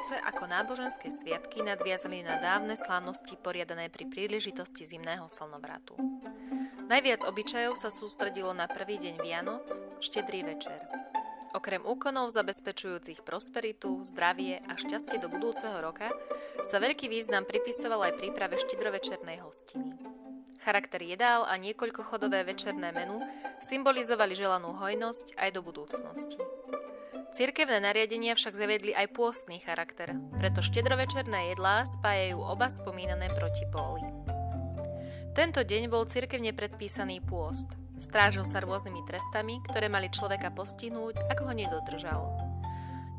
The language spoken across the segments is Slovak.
Vianoce ako náboženské sviatky nadviazali na dávne slávnosti poriadané pri príležitosti zimného slnovratu. Najviac obyčajov sa sústredilo na prvý deň Vianoc, štedrý večer. Okrem úkonov zabezpečujúcich prosperitu, zdravie a šťastie do budúceho roka sa veľký význam pripisoval aj príprave štedrovečernej hostiny. Charakter jedál a niekoľkochodové večerné menu symbolizovali želanú hojnosť aj do budúcnosti. Cirkevné nariadenia však zaviedli aj pôstny charakter, preto štedrovečerné jedlá spájajú oba spomínané protipóly. Tento deň bol cirkevne predpísaný pôst. Strážil sa rôznymi trestami, ktoré mali človeka postihnúť, ak ho nedodržal.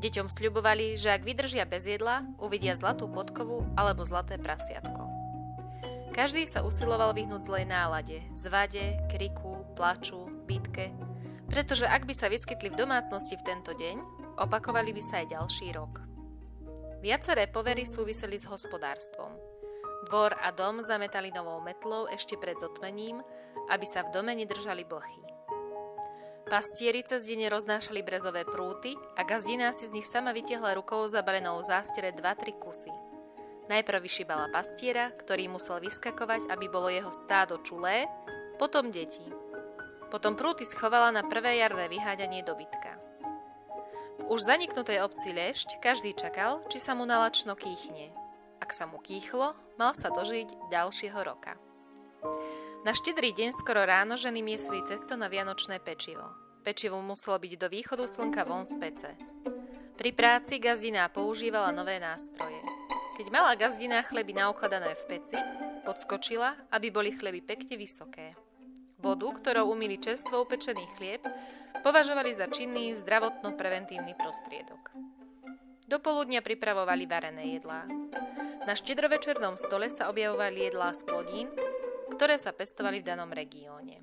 Deťom sľubovali, že ak vydržia bez jedla, uvidia zlatú podkovu alebo zlaté prasiatko. Každý sa usiloval vyhnúť zlej nálade, zvade, kriku, plaču, bitke, pretože ak by sa vyskytli v domácnosti v tento deň, opakovali by sa aj ďalší rok. Viaceré povery súviseli s hospodárstvom. Dvor a dom zametali novou metlou ešte pred zotmením, aby sa v dome nedržali blchy. Pastieri cez deň roznášali brezové prúty a gazdina si z nich sama vytiahla rukou zabalenou v zástere 2-3 kusy. Najprv vyšibala pastiera, ktorý musel vyskakovať, aby bolo jeho stádo čulé, potom deti – potom prúty schovala na prvé jarné vyháďanie dobytka. V už zaniknutej obci Lešť každý čakal, či sa mu nalačno kýchne. Ak sa mu kýchlo, mal sa dožiť ďalšieho roka. Na štedrý deň skoro ráno ženy miesli cesto na vianočné pečivo. Pečivo muselo byť do východu slnka von z pece. Pri práci gazdina používala nové nástroje. Keď mala gazdina chleby naukladané v peci, podskočila, aby boli chleby pekne vysoké. Vodu, ktorou umili čerstvo upečený chlieb, považovali za činný zdravotno-preventívny prostriedok. Do poludnia pripravovali varené jedlá. Na štedrovečernom stole sa objavovali jedlá z plodín, ktoré sa pestovali v danom regióne.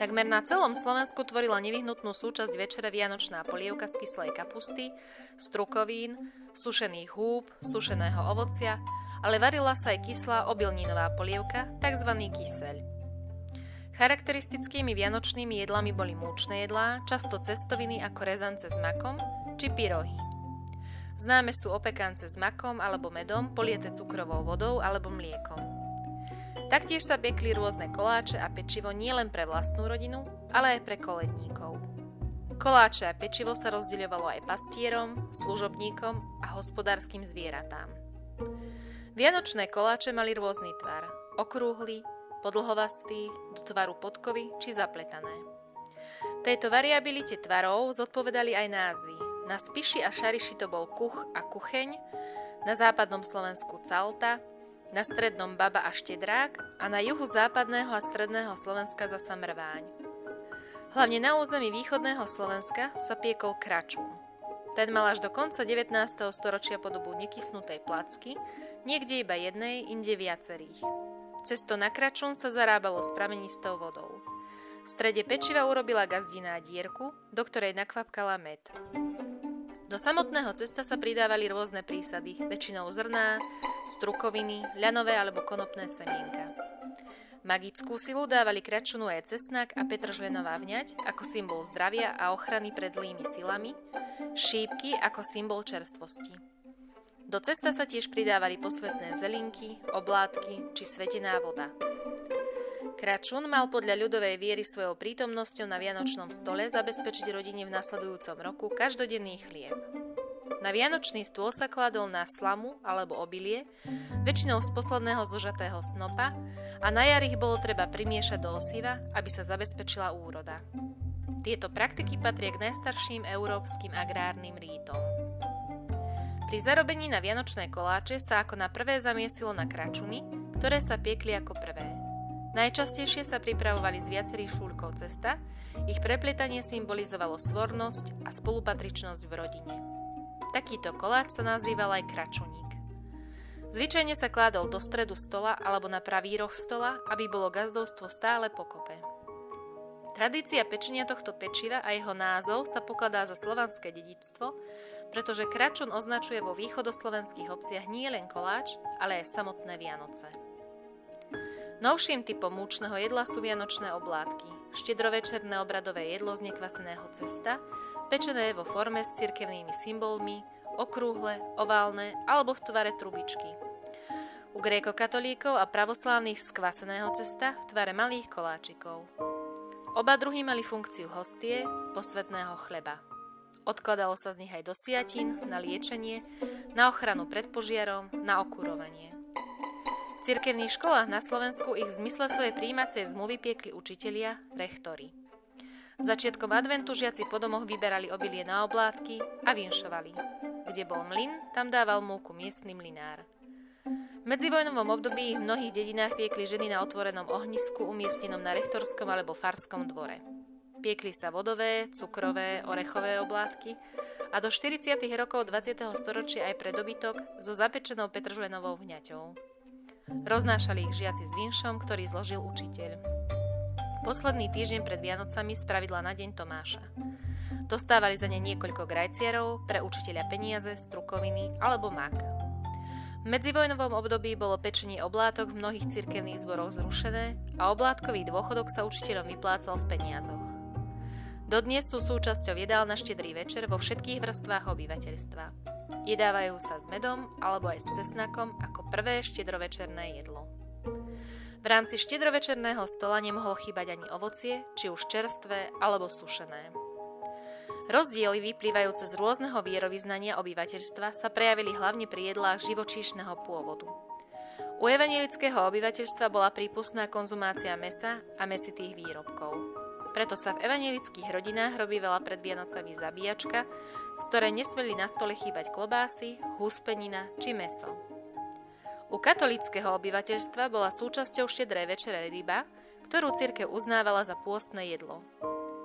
Takmer na celom Slovensku tvorila nevyhnutnú súčasť večere vianočná polievka z kyslej kapusty, strukovín, sušených húb, sušeného ovocia, ale varila sa aj kyslá obilninová polievka, tzv. kyseľ. Charakteristickými vianočnými jedlami boli múčne jedlá, často cestoviny ako rezance s makom či pyrohy. Známe sú opekance s makom alebo medom, poliete cukrovou vodou alebo mliekom. Taktiež sa piekli rôzne koláče a pečivo nielen pre vlastnú rodinu, ale aj pre koledníkov. Koláče a pečivo sa rozdeľovalo aj pastierom, služobníkom a hospodárskym zvieratám. Vianočné koláče mali rôzny tvar. Okrúhly, podlhovastý, do tvaru podkovy či zapletané. Tejto variabilite tvarov zodpovedali aj názvy. Na Spiši a Šariši to bol kuch a kucheň, na západnom Slovensku Calta, na strednom Baba a Štedrák a na juhu západného a stredného Slovenska zasa Mrváň. Hlavne na území východného Slovenska sa piekol kračún. Ten mal až do konca 19. storočia podobu nekysnutej placky, niekde iba jednej, inde viacerých. Cesto na kračun sa zarábalo s pramenistou vodou. V strede pečiva urobila gazdina dierku, do ktorej nakvapkala med. Do samotného cesta sa pridávali rôzne prísady, väčšinou zrná, strukoviny, ľanové alebo konopné semienka. Magickú silu dávali kračunu aj cesnak a petržlenová vňať ako symbol zdravia a ochrany pred zlými silami, šípky ako symbol čerstvosti. Do cesta sa tiež pridávali posvetné zelinky, oblátky či svetená voda. Kračun mal podľa ľudovej viery svojou prítomnosťou na vianočnom stole zabezpečiť rodine v nasledujúcom roku každodenný chlieb. Na vianočný stôl sa kladol na slamu alebo obilie, väčšinou z posledného zložatého snopa a na jar ich bolo treba primiešať do osiva, aby sa zabezpečila úroda. Tieto praktiky patria k najstarším európskym agrárnym rítom. Pri zarobení na vianočné koláče sa ako na prvé zamiesilo na kračuny, ktoré sa piekli ako prvé. Najčastejšie sa pripravovali z viacerých šúľkov cesta, ich prepletanie symbolizovalo svornosť a spolupatričnosť v rodine. Takýto koláč sa nazýval aj kračuník. Zvyčajne sa kládol do stredu stola alebo na pravý roh stola, aby bolo gazdovstvo stále pokope. Tradícia pečenia tohto pečiva a jeho názov sa pokladá za slovanské dedičstvo, pretože kračun označuje vo východoslovenských obciach nie len koláč, ale aj samotné Vianoce. Novším typom múčneho jedla sú vianočné oblátky, štedrovečerné obradové jedlo z nekvaseného cesta, pečené vo forme s cirkevnými symbolmi, okrúhle, oválne alebo v tvare trubičky. U gréko-katolíkov a pravoslávnych skvaseného cesta v tvare malých koláčikov. Oba druhy mali funkciu hostie, posvetného chleba. Odkladalo sa z nich aj do na liečenie, na ochranu pred požiarom, na okurovanie. V cirkevných školách na Slovensku ich v zmysle svojej príjímacej zmluvy piekli učitelia, rechtori. Začiatkom adventu žiaci po domoch vyberali obilie na oblátky a vinšovali. Kde bol mlyn, tam dával múku miestny mlinár. Medzivojnovom období v mnohých dedinách piekli ženy na otvorenom ohnisku umiestnenom na rektorskom alebo farskom dvore. Piekli sa vodové, cukrové, orechové oblátky a do 40. rokov 20. storočia aj pre dobytok so zapečenou petržlenovou vňaťou. Roznášali ich žiaci s vinšom, ktorý zložil učiteľ. Posledný týždeň pred Vianocami spravidla na deň Tomáša. Dostávali za ne niekoľko grajcierov, pre učiteľa peniaze, strukoviny alebo mak. V medzivojnovom období bolo pečenie oblátok v mnohých cirkevných zboroch zrušené a oblátkový dôchodok sa učiteľom vyplácal v peniazoch. Dodnes sú súčasťou jedál na štedrý večer vo všetkých vrstvách obyvateľstva. Jedávajú sa s medom alebo aj s cesnakom ako prvé štedrovečerné jedlo. V rámci štedrovečerného stola nemohlo chýbať ani ovocie, či už čerstvé alebo sušené. Rozdiely vyplývajúce z rôzneho vierovýznania obyvateľstva sa prejavili hlavne pri jedlách živočíšneho pôvodu. U evangelického obyvateľstva bola prípustná konzumácia mesa a mesitých výrobkov. Preto sa v evangelických rodinách robí veľa pred Vianocami zabíjačka, z ktorej nesmeli na stole chýbať klobásy, húspenina či meso. U katolického obyvateľstva bola súčasťou štedrej večere ryba, ktorú cirkev uznávala za pôstne jedlo.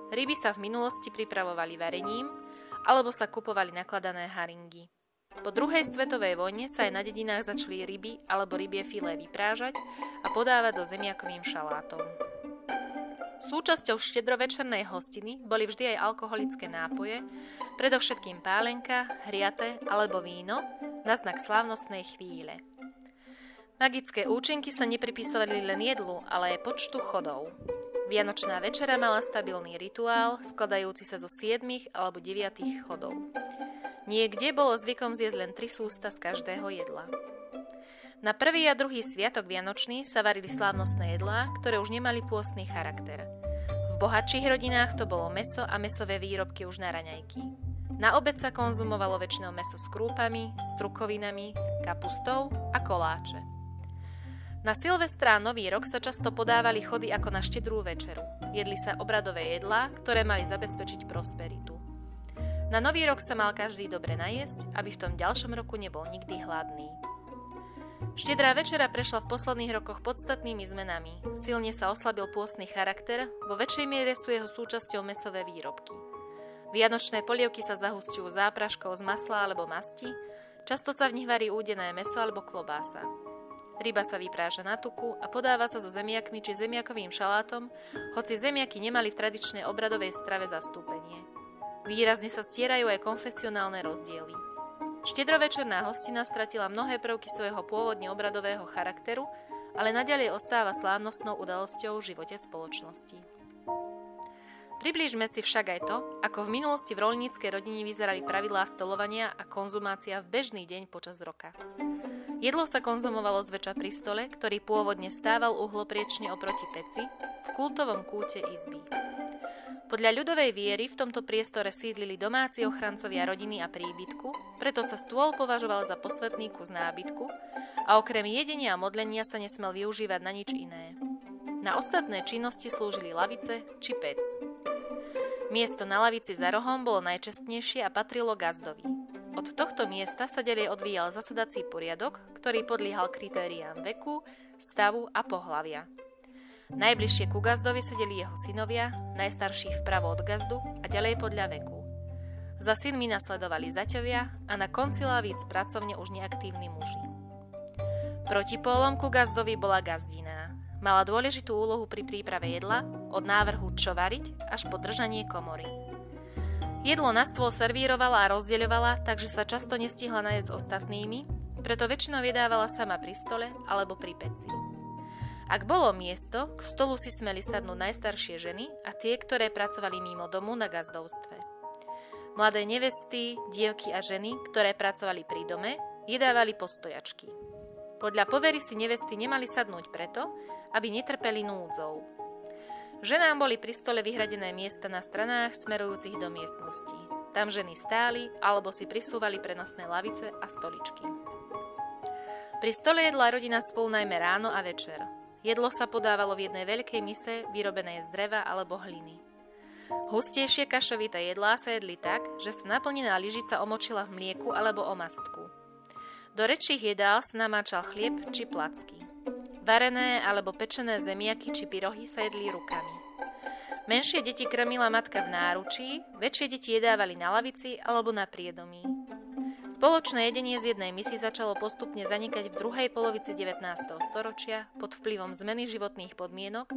Ryby sa v minulosti pripravovali varením alebo sa kupovali nakladané haringy. Po druhej svetovej vojne sa aj na dedinách začali ryby alebo rybie filé vyprážať a podávať so zemiakovým šalátom. Súčasťou štedrovečernej hostiny boli vždy aj alkoholické nápoje, predovšetkým pálenka, hriate alebo víno na znak slávnostnej chvíle. Magické účinky sa nepripisovali len jedlu, ale aj počtu chodov. Vianočná večera mala stabilný rituál, skladajúci sa zo 7 alebo 9 chodov. Niekde bolo zvykom zjesť len tri sústa z každého jedla. Na prvý a druhý sviatok Vianočný sa varili slávnostné jedlá, ktoré už nemali pôstny charakter. V bohatších rodinách to bolo meso a mesové výrobky už na raňajky. Na obed sa konzumovalo väčšinou meso s krúpami, strukovinami, kapustou a koláče. Na Silvestra a Nový rok sa často podávali chody ako na štedrú večeru. Jedli sa obradové jedlá, ktoré mali zabezpečiť prosperitu. Na Nový rok sa mal každý dobre najesť, aby v tom ďalšom roku nebol nikdy hladný. Štedrá večera prešla v posledných rokoch podstatnými zmenami. Silne sa oslabil pôstny charakter, vo väčšej miere sú jeho súčasťou mesové výrobky. Vianočné polievky sa zahustujú zápraškou z masla alebo masti, často sa v nich varí údené meso alebo klobása. Ryba sa vypráža na tuku a podáva sa so zemiakmi či zemiakovým šalátom, hoci zemiaky nemali v tradičnej obradovej strave zastúpenie. Výrazne sa stierajú aj konfesionálne rozdiely. Štedrovečerná hostina stratila mnohé prvky svojho pôvodne obradového charakteru, ale naďalej ostáva slávnostnou udalosťou v živote spoločnosti. Priblížme si však aj to, ako v minulosti v rolníckej rodine vyzerali pravidlá stolovania a konzumácia v bežný deň počas roka. Jedlo sa konzumovalo zväčša pri stole, ktorý pôvodne stával uhlopriečne oproti peci, v kultovom kúte izby. Podľa ľudovej viery v tomto priestore sídlili domáci ochrancovia rodiny a príbytku, preto sa stôl považoval za posvetný kus nábytku a okrem jedenia a modlenia sa nesmel využívať na nič iné. Na ostatné činnosti slúžili lavice či pec. Miesto na lavici za rohom bolo najčestnejšie a patrilo gazdovi. Od tohto miesta sa ďalej odvíjal zasadací poriadok, ktorý podliehal kritériám veku, stavu a pohlavia. Najbližšie ku gazdovi sedeli jeho synovia, najstarší vpravo od gazdu a ďalej podľa veku. Za synmi nasledovali zaťovia a na konci lavíc pracovne už neaktívni muži. Protipólom ku gazdovi bola gazdina. Mala dôležitú úlohu pri príprave jedla, od návrhu čo variť až po držanie komory. Jedlo na stôl servírovala a rozdeľovala, takže sa často nestihla najesť s ostatnými, preto väčšinou vydávala sama pri stole alebo pri peci. Ak bolo miesto, k stolu si smeli sadnúť najstaršie ženy a tie, ktoré pracovali mimo domu na gazdovstve. Mladé nevesty, dievky a ženy, ktoré pracovali pri dome, jedávali postojačky. Podľa povery si nevesty nemali sadnúť preto, aby netrpeli núdzou. Ženám boli pri stole vyhradené miesta na stranách smerujúcich do miestnosti. Tam ženy stáli alebo si prisúvali prenosné lavice a stoličky. Pri stole jedla rodina spolu najmä ráno a večer. Jedlo sa podávalo v jednej veľkej mise, vyrobenej z dreva alebo hliny. Hustejšie kašovité jedlá sa jedli tak, že sa naplnená lyžica omočila v mlieku alebo o mastku. Do rečích jedál sa namáčal chlieb či placky. Varené alebo pečené zemiaky či pyrohy sa jedli rukami. Menšie deti krmila matka v náručí, väčšie deti jedávali na lavici alebo na priedomí. Spoločné jedenie z jednej misy začalo postupne zanikať v druhej polovici 19. storočia pod vplyvom zmeny životných podmienok,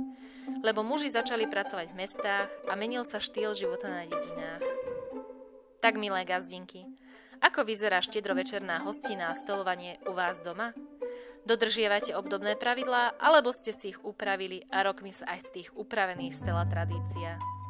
lebo muži začali pracovať v mestách a menil sa štýl života na dedinách. Tak, milé gazdinky, ako vyzerá štedrovečerná hostina a stolovanie u vás doma? Dodržiavate obdobné pravidlá, alebo ste si ich upravili a rokmi sa aj z tých upravených stela tradícia?